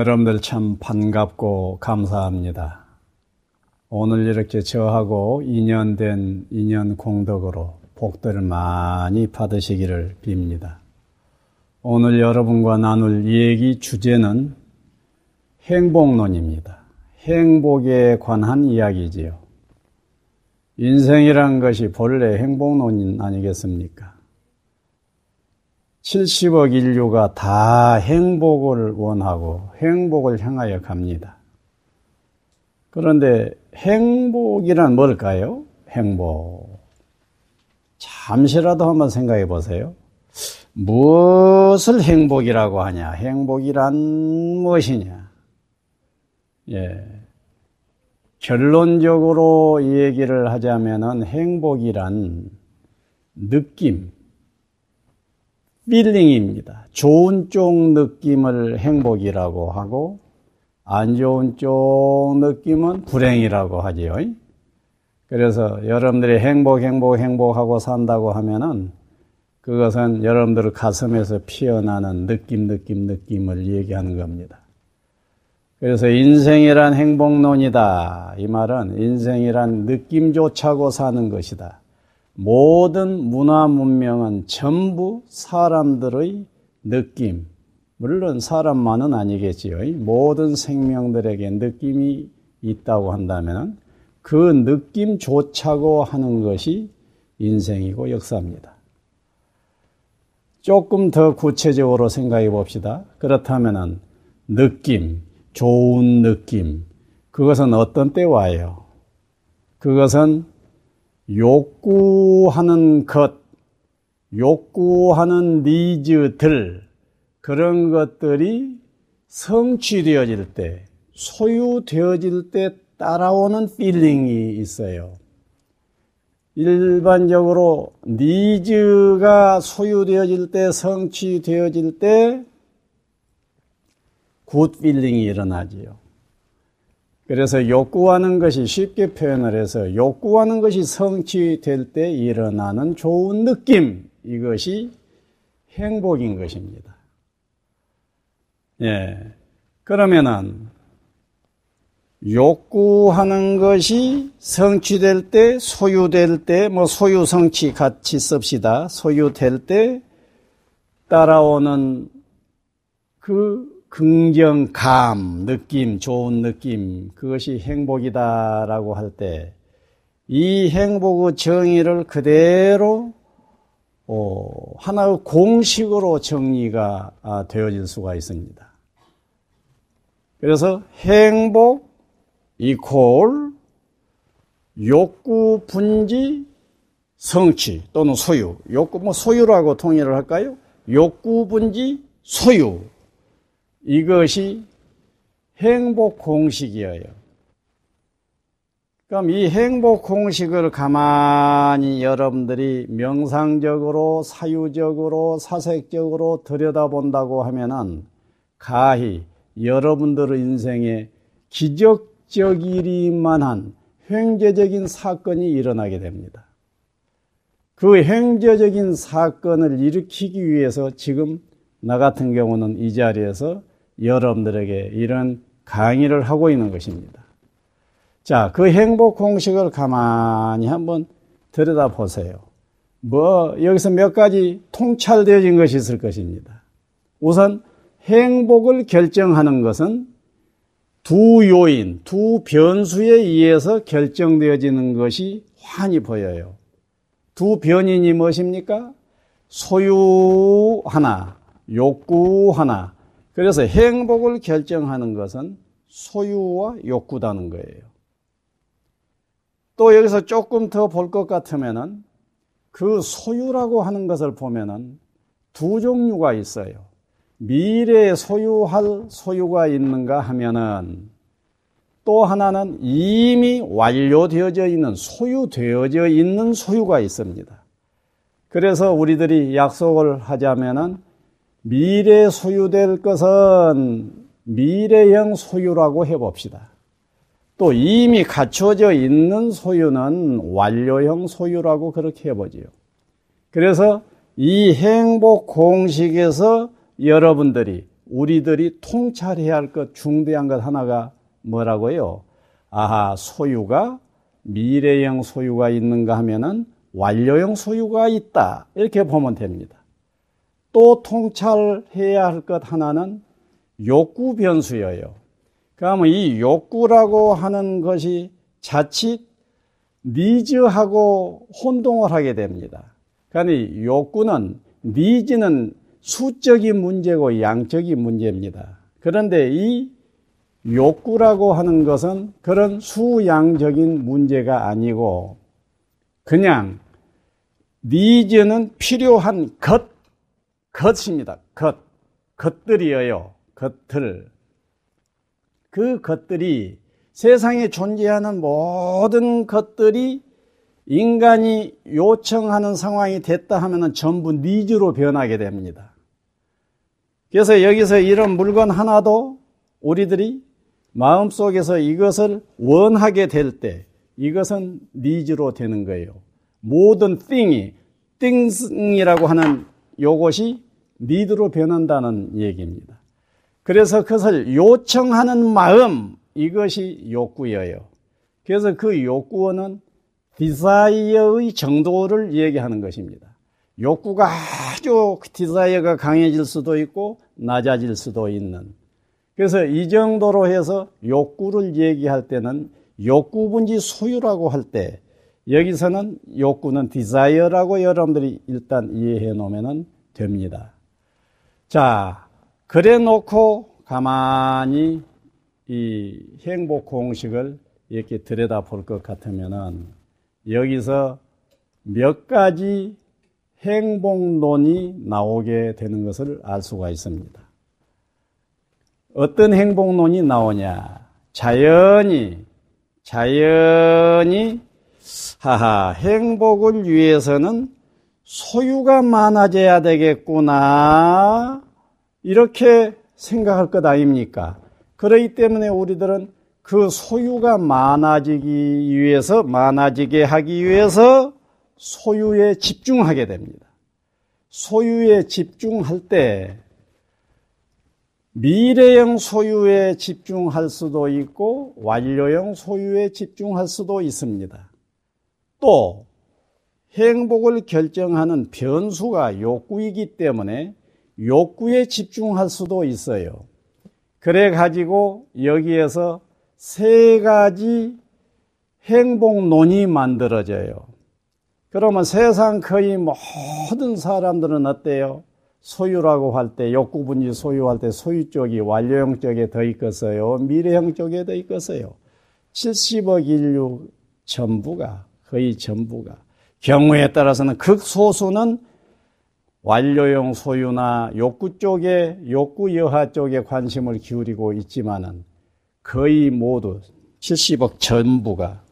여러분들 참 반갑고 감사합니다. 오늘 이렇게 저하고 인연된 인연 공덕으로 복들을 많이 받으시기를 빕니다. 오늘 여러분과 나눌 얘기 주제는 행복론입니다. 행복에 관한 이야기지요. 인생이란 것이 본래 행복론 아니겠습니까? 70억 인류가 다 행복을 원하고 행복을 향하여 갑니다. 그런데 행복이란 뭘까요? 행복. 잠시라도 한번 생각해 보세요. 무엇을 행복이라고 하냐? 행복이란 무엇이냐? 예. 결론적으로 얘기를 하자면은 행복이란 느낌, 필링입니다. 좋은 쪽 느낌을 행복이라고 하고 안 좋은 쪽 느낌은 불행이라고 하지요. 그래서 여러분들이 행복, 행복, 행복하고 산다고 하면은 그것은 여러분들 가슴에서 피어나는 느낌, 느낌, 느낌을 얘기하는 겁니다. 그래서 인생이란 행복론이다. 이 말은 인생이란 느낌조차고 사는 것이다. 모든 문화 문명은 전부 사람들의 느낌, 물론 사람만은 아니겠지요. 모든 생명들에게 느낌이 있다고 한다면 그 느낌조차고 하는 것이 인생이고 역사입니다. 조금 더 구체적으로 생각해 봅시다. 그렇다면 느낌, 좋은 느낌, 그것은 어떤 때 와요? 그것은 욕구하는 것, 욕구하는 needs들, 그런 것들이 성취되어질 때, 소유되어질 때 따라오는 feeling이 있어요. 일반적으로 needs가 소유되어질 때, 성취되어질 때, good feeling이 일어나지요. 그래서 욕구하는 것이 쉽게 표현을 해서 욕구하는 것이 성취될 때 일어나는 좋은 느낌, 이것이 행복인 것입니다. 예. 그러면은, 욕구하는 것이 성취될 때, 소유될 때, 뭐 소유 성취 같이 씁시다. 소유될 때 따라오는 그 긍정감, 느낌, 좋은 느낌, 그것이 행복이다라고 할 때, 이 행복의 정의를 그대로 어, 하나의 공식으로 정리가 아, 되어질 수가 있습니다. 그래서 행복 이콜 욕구 분지 성취 또는 소유. 욕구 뭐 소유라고 통일을 할까요? 욕구 분지 소유. 이것이 행복 공식이에요. 그럼 이 행복 공식을 가만히 여러분들이 명상적으로, 사유적으로, 사색적으로 들여다본다고 하면은 가히 여러분들의 인생에 기적적이리만한 횡재적인 사건이 일어나게 됩니다. 그 횡재적인 사건을 일으키기 위해서 지금 나 같은 경우는 이 자리에서 여러분들에게 이런 강의를 하고 있는 것입니다. 자, 그 행복 공식을 가만히 한번 들여다 보세요. 뭐, 여기서 몇 가지 통찰되어진 것이 있을 것입니다. 우선 행복을 결정하는 것은 두 요인, 두 변수에 의해서 결정되어지는 것이 환히 보여요. 두 변인이 무엇입니까? 소유 하나, 욕구 하나, 그래서 행복을 결정하는 것은 소유와 욕구다는 거예요. 또 여기서 조금 더 볼 것 같으면은 그 소유라고 하는 것을 보면은 두 종류가 있어요. 미래에 소유할 소유가 있는가 하면은 또 하나는 이미 완료되어져 있는 소유되어져 있는 소유가 있습니다. 그래서 우리들이 약속을 하자면은 미래 소유될 것은 미래형 소유라고 해봅시다. 또 이미 갖춰져 있는 소유는 완료형 소유라고 그렇게 해보지요. 그래서 이 행복 공식에서 여러분들이 우리들이 통찰해야 할 것 중대한 것 하나가 뭐라고요? 아하, 소유가 미래형 소유가 있는가 하면은 완료형 소유가 있다. 이렇게 보면 됩니다. 또 통찰해야 할 것 하나는 욕구 변수예요. 그러면 이 욕구라고 하는 것이 자칫 니즈하고 혼동을 하게 됩니다. 그러니 욕구는 니즈는 수적인 문제고 양적인 문제입니다. 그런데 이 욕구라고 하는 것은 그런 수양적인 문제가 아니고 그냥 니즈는 필요한 것, 것입니다. 것, 것들이에요. 것들. 그 것들이 세상에 존재하는 모든 것들이 인간이 요청하는 상황이 됐다 하면 전부 니즈로 변하게 됩니다. 그래서 여기서 이런 물건 하나도 우리들이 마음속에서 이것을 원하게 될 때 이것은 니즈로 되는 거예요. 모든 thing이 things이라고 하는 요것이 니드로 변한다는 얘기입니다. 그래서 그것을 요청하는 마음 이것이 욕구예요. 그래서 그 욕구는 디자이어의 정도를 얘기하는 것입니다. 욕구가 아주 desire가 강해질 수도 있고 낮아질 수도 있는. 그래서 이 정도로 해서 욕구를 얘기할 때는 욕구분지 소유라고 할 때 여기서는 욕구는 desire라고 여러분들이 일단 이해해 놓으면 됩니다. 자, 그래 놓고 가만히 이 행복 공식을 이렇게 들여다 볼 것 같으면은 여기서 몇 가지 행복론이 나오게 되는 것을 알 수가 있습니다. 어떤 행복론이 나오냐? 자연히, 자연히, 하하, 행복을 위해서는 소유가 많아져야 되겠구나. 이렇게 생각할 것 아닙니까? 그러기 때문에 우리들은 그 소유가 많아지기 위해서, 많아지게 하기 위해서 소유에 집중하게 됩니다. 소유에 집중할 때 미래형 소유에 집중할 수도 있고 완료형 소유에 집중할 수도 있습니다. 또 행복을 결정하는 변수가 욕구이기 때문에 욕구에 집중할 수도 있어요. 그래 가지고 여기에서 세 가지 행복론이 만들어져요. 그러면 세상 거의 모든 사람들은 어때요? 소유라고 할 때, 욕구분지 소유할 때 소유 쪽이 완료형 쪽에 더 있겠어요? 미래형 쪽에 더 있겠어요? 70억 인류 전부가, 거의 전부가. 경우에 따라서는 극소수는 완료형 소유나 욕구 쪽에, 욕구 여하 쪽에 관심을 기울이고 있지만은 거의 모두 70억 전부가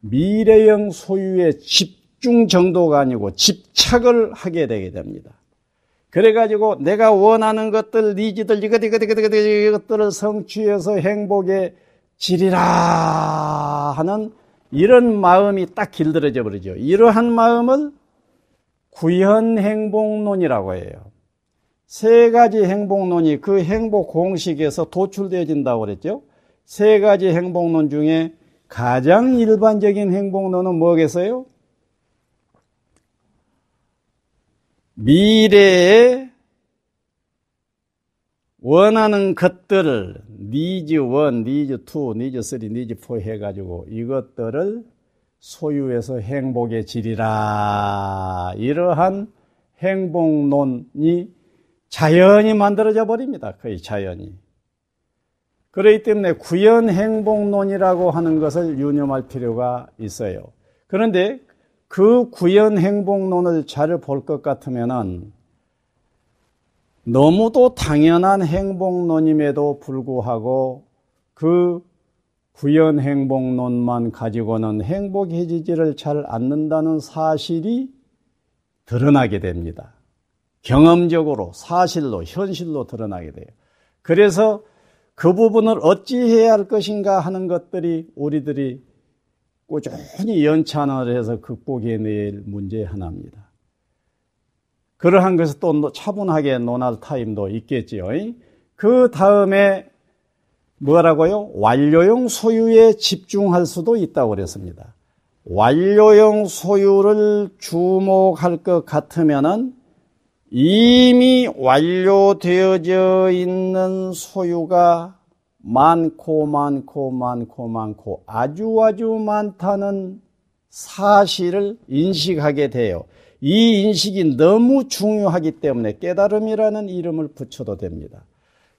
미래형 소유에 집중 정도가 아니고 집착을 하게 되게 됩니다. 그래가지고 내가 원하는 것들, 니지들, 이것, 이것, 이것, 이것, 이것들을 성취해서 행복에 지리라 하는 이런 마음이 딱 길들어져 버리죠. 이러한 마음을 구현행복론이라고 해요. 세 가지 행복론이 그 행복 공식에서 도출되어진다고 그랬죠. 세 가지 행복론 중에 가장 일반적인 행복론은 뭐겠어요? 미래에 원하는 것들을 니즈 1, 니즈 2, 니즈 3, 니즈 4 해가지고 이것들을 소유해서 행복에 지리라. 이러한 행복론이 자연히 만들어져 버립니다. 거의 자연히. 그렇기 때문에 구현 행복론이라고 하는 것을 유념할 필요가 있어요. 그런데 그 구현 행복론을 잘 볼 것 같으면은 너무도 당연한 행복론임에도 불구하고 그 구현 행복론만 가지고는 행복해지지를 잘 않는다는 사실이 드러나게 됩니다. 경험적으로, 사실로, 현실로 드러나게 돼요. 그래서 그 부분을 어찌 해야 할 것인가 하는 것들이 우리들이 꾸준히 연찬을 해서 극복해낼 문제 하나입니다. 그러한 것을 또 차분하게 논할 타임도 있겠지요. 그 다음에 뭐라고요? 완료형 소유에 집중할 수도 있다고 그랬습니다. 완료형 소유를 주목할 것 같으면은 이미 완료되어져 있는 소유가 많고 많고 많고 많고 아주 아주 많다는 사실을 인식하게 돼요. 이 인식이 너무 중요하기 때문에 깨달음이라는 이름을 붙여도 됩니다.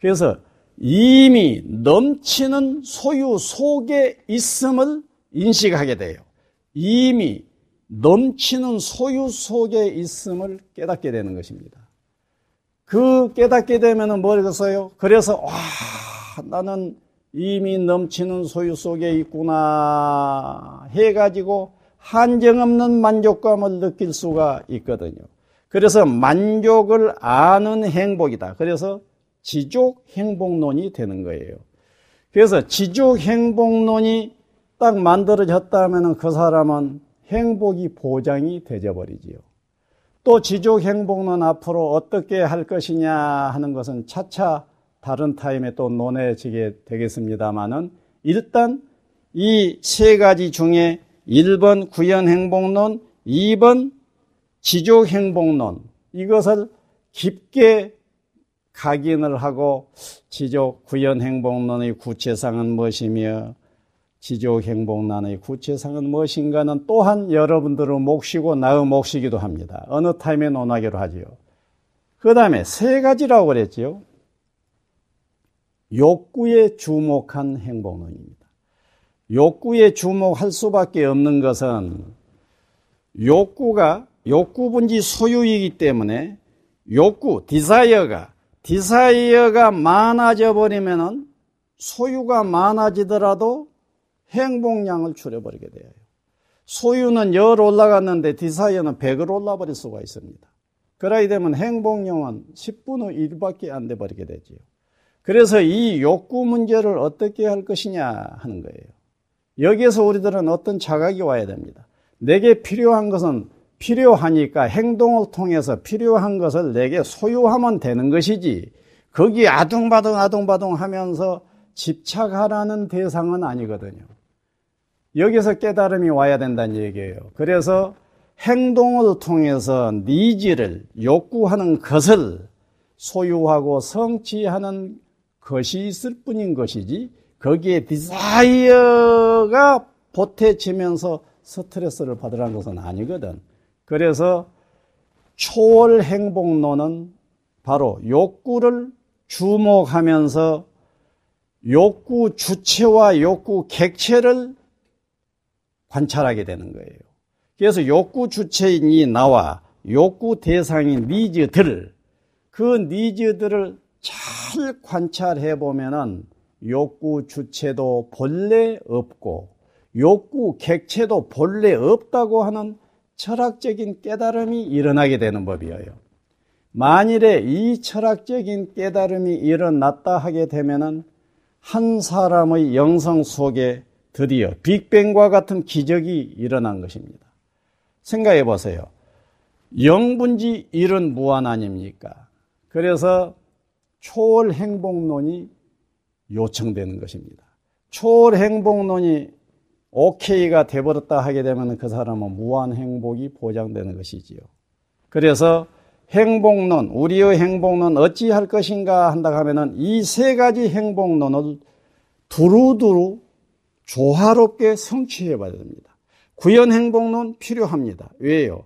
그래서 이미 넘치는 소유 속에 있음을 인식하게 돼요. 이미 넘치는 소유 속에 있음을 깨닫게 되는 것입니다. 그 깨닫게 되면은 뭐겠어요? 그래서 와 나는 이미 넘치는 소유 속에 있구나 해가지고 한정 없는 만족감을 느낄 수가 있거든요. 그래서 만족을 아는 행복이다. 그래서 지족 행복론이 되는 거예요. 그래서 지족 행복론이 딱 만들어졌다면 그 사람은 행복이 보장이 되져 버리지요. 또 지족 행복론 앞으로 어떻게 할 것이냐 하는 것은 차차 다른 타임에 또 논해지게 되겠습니다만은 일단 이 세 가지 중에 1번 구현행복론, 2번 지족행복론 이것을 깊게 각인을 하고 지족 구현행복론의 구체상은 무엇이며 지족행복론의 구체상은 무엇인가는 또한 여러분들의 몫이고 나의 몫이기도 합니다. 어느 타임에 논하기로 하지요. 그 다음에 세 가지라고 그랬지요. 욕구에 주목한 행복론입니다. 욕구에 주목할 수밖에 없는 것은 욕구가 욕구분지 소유이기 때문에 욕구, desire가 desire가 많아져 버리면은 소유가 많아지더라도 행복량을 줄여버리게 돼요. 소유는 열 올라갔는데 desire는 100을 올라버릴 수가 있습니다. 그러게 되면 행복량은 10분의 1밖에 안 돼버리게 되지요. 그래서 이 욕구 문제를 어떻게 할 것이냐 하는 거예요. 여기에서 우리들은 어떤 자각이 와야 됩니다. 내게 필요한 것은 필요하니까 행동을 통해서 필요한 것을 내게 소유하면 되는 것이지 거기 아둥바둥 아둥바둥 하면서 집착하라는 대상은 아니거든요. 여기서 깨달음이 와야 된다는 얘기예요. 그래서 행동을 통해서 needs를 요구하는 것을 소유하고 성취하는 것이 있을 뿐인 것이지 거기에 desire가 보태지면서 스트레스를 받으라는 것은 아니거든. 그래서 초월 행복론은 바로 욕구를 주목하면서 욕구 주체와 욕구 객체를 관찰하게 되는 거예요. 그래서 욕구 주체인이 나와 욕구 대상인 니즈들, 그 니즈들을 잘 관찰해 보면은 욕구 주체도 본래 없고 욕구 객체도 본래 없다고 하는 철학적인 깨달음이 일어나게 되는 법이에요. 만일에 이 철학적인 깨달음이 일어났다 하게 되면은 한 사람의 영성 속에 드디어 빅뱅과 같은 기적이 일어난 것입니다. 생각해 보세요. 영분지 일은 무한 아닙니까? 그래서 초월 행복론이 요청되는 것입니다. 초월 행복론이 오케이가 돼버렸다 하게 되면 그 사람은 무한 행복이 보장되는 것이지요. 그래서 행복론, 우리의 행복론 어찌할 것인가 한다 하면은 이 세 가지 행복론을 두루두루 조화롭게 성취해 봐야 됩니다. 구현 행복론 필요합니다. 왜요?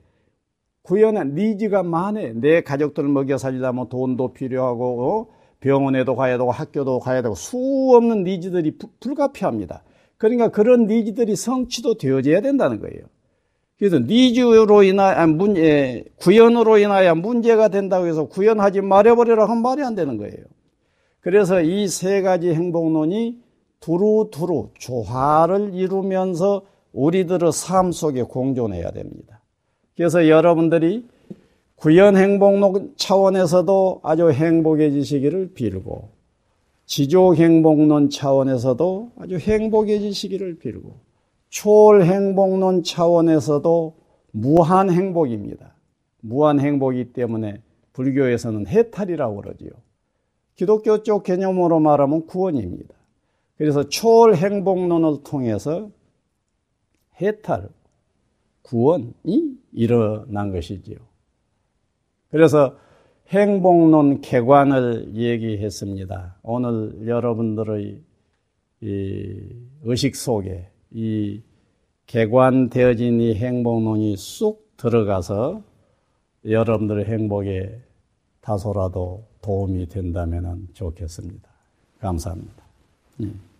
구현은 니즈가 많아. 내 가족들 먹여 살리려면 돈도 필요하고, 어? 병원에도 가야 되고 학교도 가야 되고 수 없는 니즈들이 불가피합니다. 그러니까 그런 니즈들이 성취도 되어져야 된다는 거예요. 그래서 니즈로 인하여 문 구현으로 인하여 문제가 된다고 해서 구현하지 말아버리라 하면 말이 안 되는 거예요. 그래서 이 세 가지 행복론이 두루두루 조화를 이루면서 우리들의 삶 속에 공존해야 됩니다. 그래서 여러분들이 구현 행복론 차원에서도 아주 행복해지시기를 빌고 지족 행복론 차원에서도 아주 행복해지시기를 빌고 초월 행복론 차원에서도 무한 행복입니다. 무한 행복이기 때문에 불교에서는 해탈이라고 그러지요. 기독교 쪽 개념으로 말하면 구원입니다. 그래서 초월 행복론을 통해서 해탈, 구원이 일어난 것이지요. 그래서 행복론 개관을 얘기했습니다. 오늘 여러분들의 의식 속에 이 개관되어진 이 행복론이 쑥 들어가서 여러분들의 행복에 다소라도 도움이 된다면 좋겠습니다. 감사합니다. 예.